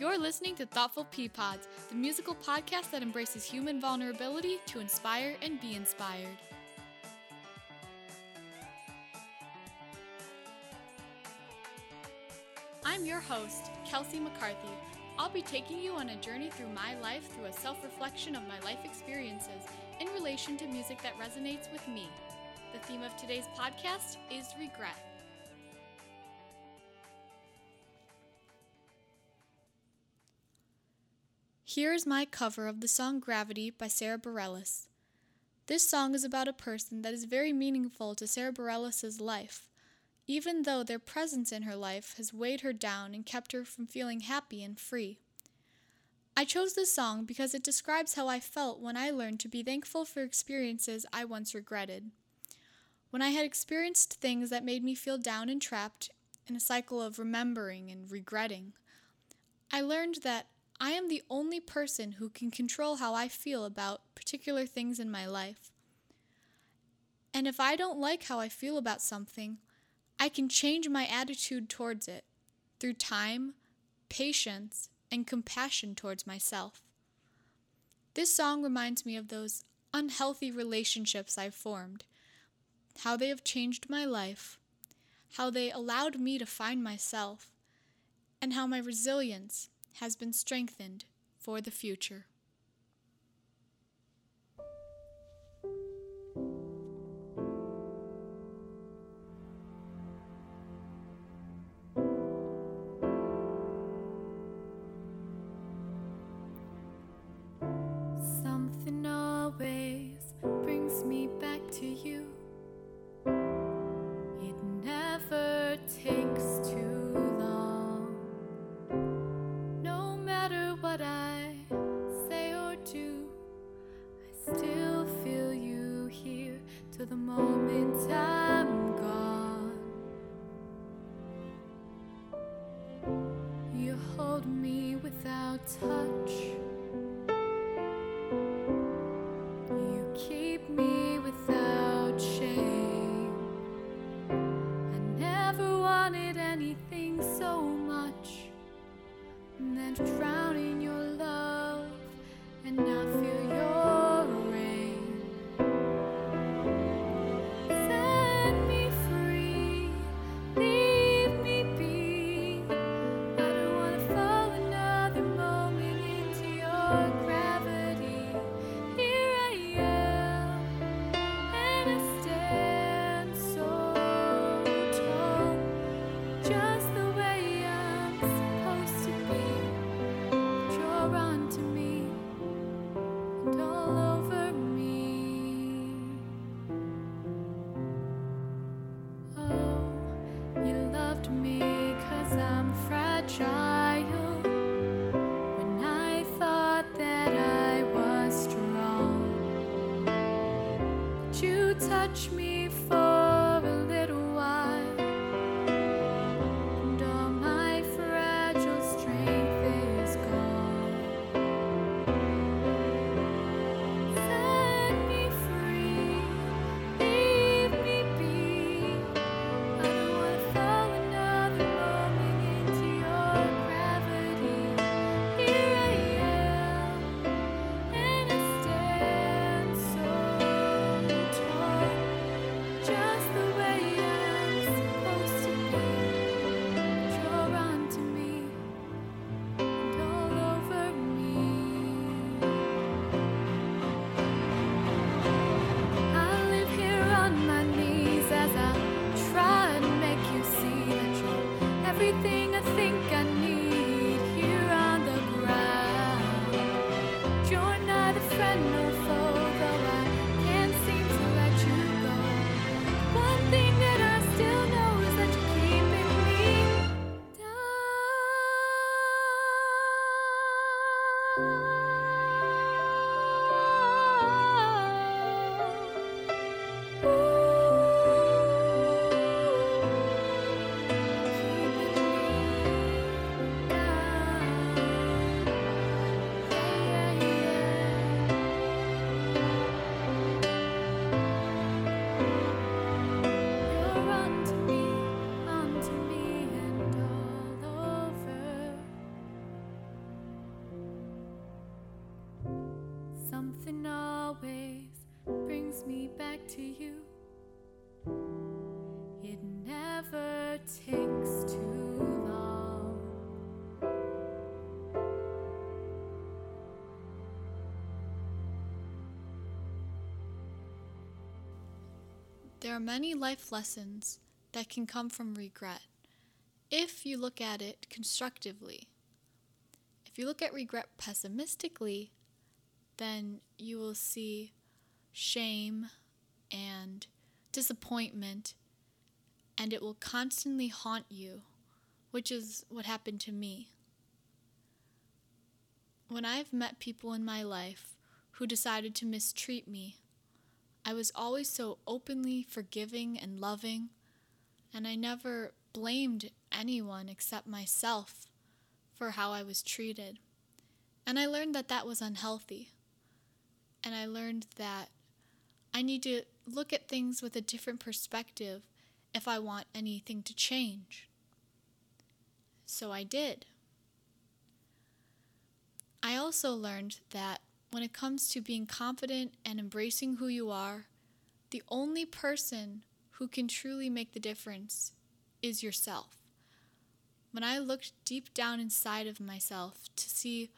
You're listening to Thoughtful Peapods, the musical podcast that embraces human vulnerability to inspire and be inspired. I'm your host, Kelsey McCarthy. I'll be taking you on a journey through my life through a self reflection of my life experiences in relation to music that resonates with me. The theme of today's podcast is regret. Here is my cover of the song Gravity by Sara Bareilles. This song is about a person that is very meaningful to Sara Bareilles' life, even though their presence in her life has weighed her down and kept her from feeling happy and free. I chose this song because it describes how I felt when I learned to be thankful for experiences I once regretted. When I had experienced things that made me feel down and trapped in a cycle of remembering and regretting, I learned that I am the only person who can control how I feel about particular things in my life. And if I don't like how I feel about something, I can change my attitude towards it through time, patience, and compassion towards myself. This song reminds me of those unhealthy relationships I've formed, how they have changed my life, how they allowed me to find myself, and how my resilience has been strengthened for the future. So much than to drown in your Something always brings me back to you. It never takes too long. There are many life lessons that can come from regret if you look at it constructively. If you look at regret pessimistically, then you will see shame and disappointment, and it will constantly haunt you, which is what happened to me. When I've met people in my life who decided to mistreat me, I was always so openly forgiving and loving, and I never blamed anyone except myself for how I was treated. And I learned that that was unhealthy. And I learned that I need to look at things with a different perspective if I want anything to change. So I did. I also learned that when it comes to being confident and embracing who you are, the only person who can truly make the difference is yourself. When I looked deep down inside of myself to see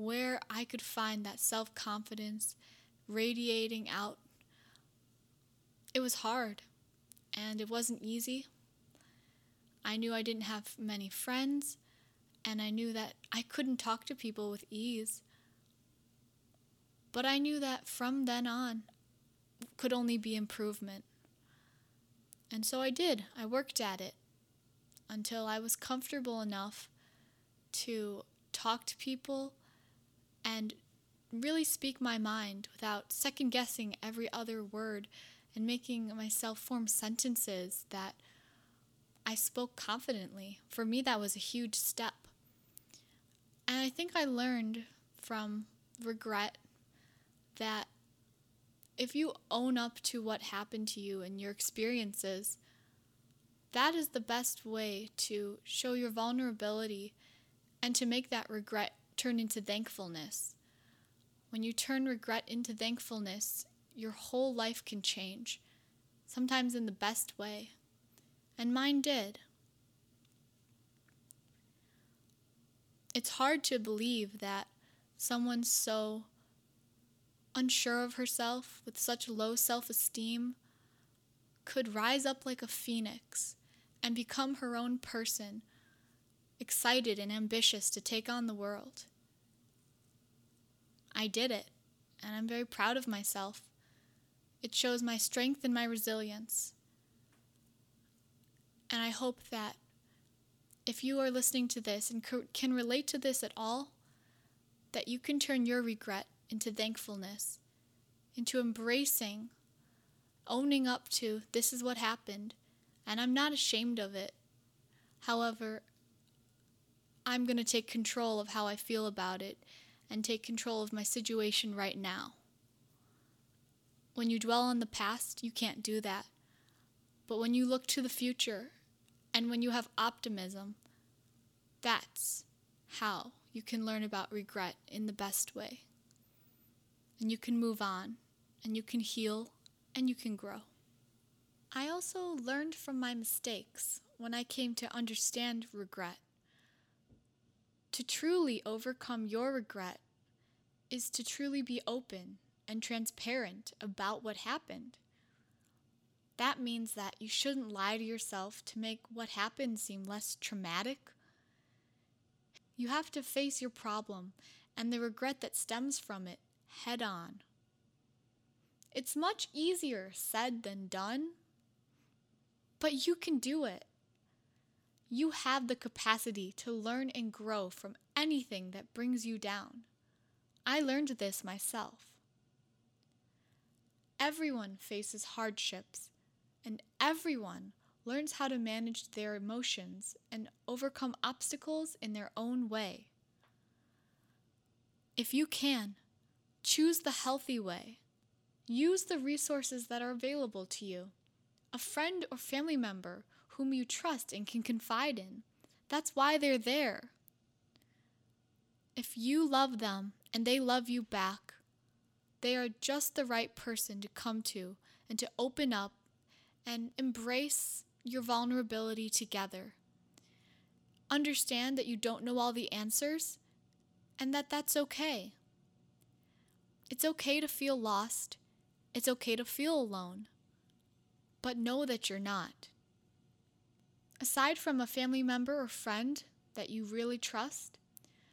where I could find that self confidence radiating out, it was hard and it wasn't easy. I knew I didn't have many friends and I knew that I couldn't talk to people with ease. But I knew that from then on could only be improvement. And so I did. I worked at it until I was comfortable enough to talk to people and really speak my mind without second guessing every other word and making myself form sentences that I spoke confidently. For me, that was a huge step. And I think I learned from regret that if you own up to what happened to you and your experiences, that is the best way to show your vulnerability and to make that regret turn into thankfulness. When you turn regret into thankfulness, your whole life can change, sometimes in the best way. And mine did. It's hard to believe that someone so unsure of herself with such low self esteem could rise up like a phoenix and become her own person, excited and ambitious to take on the world. I did it, and I'm very proud of myself. It shows my strength and my resilience. And I hope that if you are listening to this and can relate to this at all, that you can turn your regret into thankfulness, into embracing, owning up to this is what happened, and I'm not ashamed of it. However, I'm going to take control of how I feel about it and take control of my situation right now. When you dwell on the past, you can't do that. But when you look to the future and when you have optimism, that's how you can learn about regret in the best way. And you can move on, and you can heal, and you can grow. I also learned from my mistakes when I came to understand regret. To truly overcome your regret is to truly be open and transparent about what happened. That means that you shouldn't lie to yourself to make what happened seem less traumatic. You have to face your problem and the regret that stems from it head on. It's much easier said than done, but you can do it. You have the capacity to learn and grow from anything that brings you down. I learned this myself. Everyone faces hardships, and everyone learns how to manage their emotions and overcome obstacles in their own way. If you can, choose the healthy way. Use the resources that are available to you a friend or family member whom you trust and can confide in. That's why they're there. If you love them and they love you back, they are just the right person to come to and to open up and embrace your vulnerability together. Understand that you don't know all the answers and that that's okay. It's okay to feel lost. It's okay to feel alone. But know that you're not. Aside from a family member or friend that you really trust,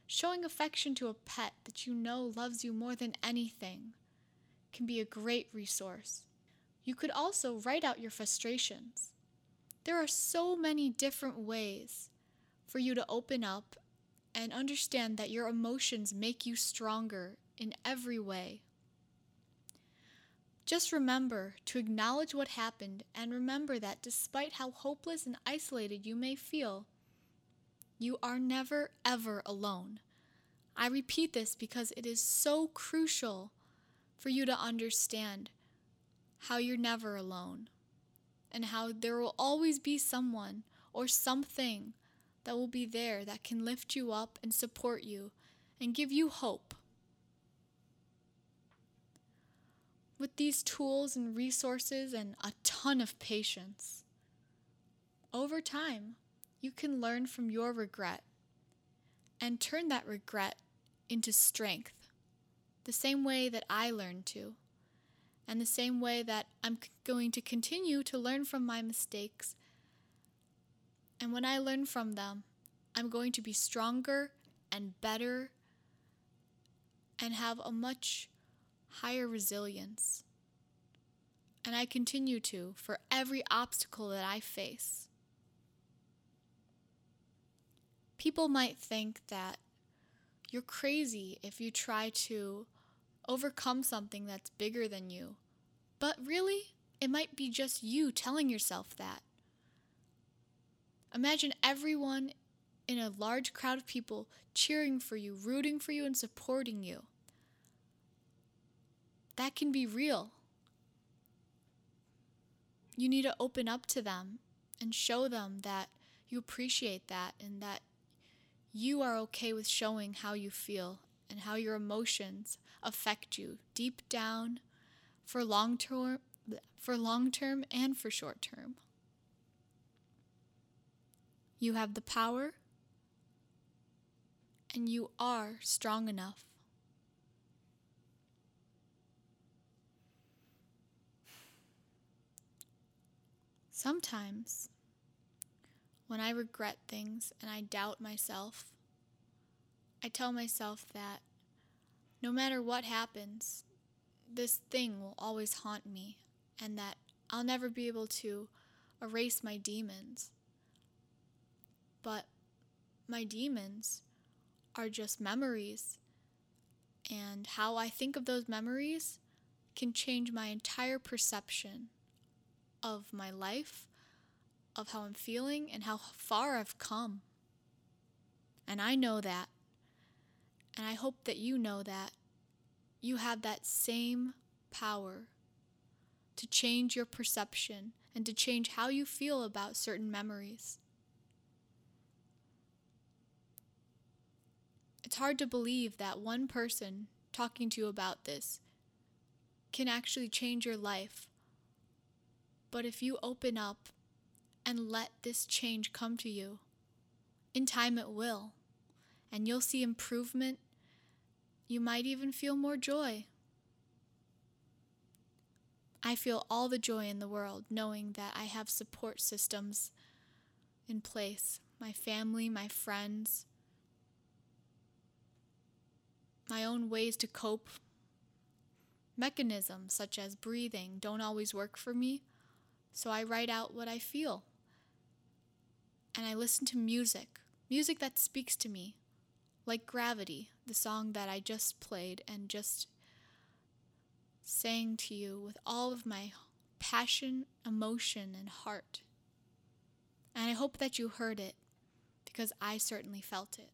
showing affection to a pet that you know loves you more than anything can be a great resource. You could also write out your frustrations. There are so many different ways for you to open up and understand that your emotions make you stronger in every way. Just remember to acknowledge what happened and remember that despite how hopeless and isolated you may feel, you are never, ever alone. I repeat this because it is so crucial for you to understand how you're never alone and how there will always be someone or something that will be there that can lift you up and support you and give you hope. With these tools and resources and a ton of patience, over time, you can learn from your regret and turn that regret into strength, the same way that I learned to, and the same way that I'm going to continue to learn from my mistakes. And when I learn from them, I'm going to be stronger and better and have a much higher resilience. And I continue to for every obstacle that I face. People might think that you're crazy if you try to overcome something that's bigger than you. But really, it might be just you telling yourself that. Imagine everyone in a large crowd of people cheering for you, rooting for you, and supporting you. That can be real. You need to open up to them and show them that you appreciate that and that you are okay with showing how you feel and how your emotions affect you deep down for long term for long term and for short term. You have the power and you are strong enough. Sometimes when I regret things and I doubt myself, I tell myself that no matter what happens, this thing will always haunt me and that I'll never be able to erase my demons. But my demons are just memories, and how I think of those memories can change my entire perception of my life of how I'm feeling and how far I've come. And I know that. And I hope that you know that. You have that same power to change your perception and to change how you feel about certain memories. It's hard to believe that one person talking to you about this can actually change your life. But if you open up and let this change come to you. In time, it will, and you'll see improvement. You might even feel more joy. I feel all the joy in the world knowing that I have support systems in place my family, my friends, my own ways to cope. Mechanisms such as breathing don't always work for me, so I write out what I feel and I listen to music, music that speaks to me, like Gravity, the song that I just played and just sang to you with all of my passion, emotion, and heart. And I hope that you heard it because I certainly felt it.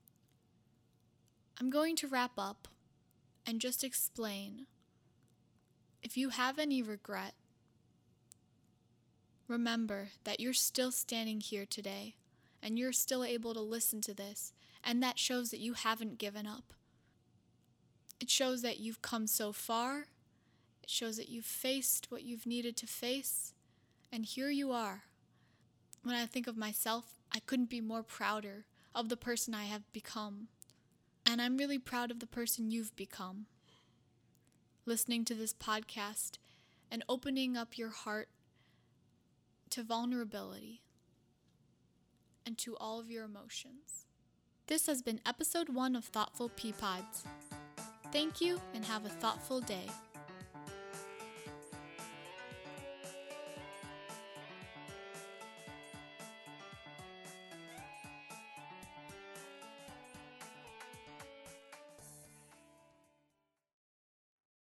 I'm going to wrap up and just explain if you have any regret, remember that you're still standing here today and you're still able to listen to this, and that shows that you haven't given up. It shows that you've come so far It shows that you've faced what you've needed to face, and here you are. When I think of myself, I couldn't be more prouder of the person I have become. And I'm really proud of the person you've become. Listening to this podcast and opening up your heart to vulnerability and to all of your emotions. This has been episode one of Thoughtful Peapods. Thank you and have a thoughtful day.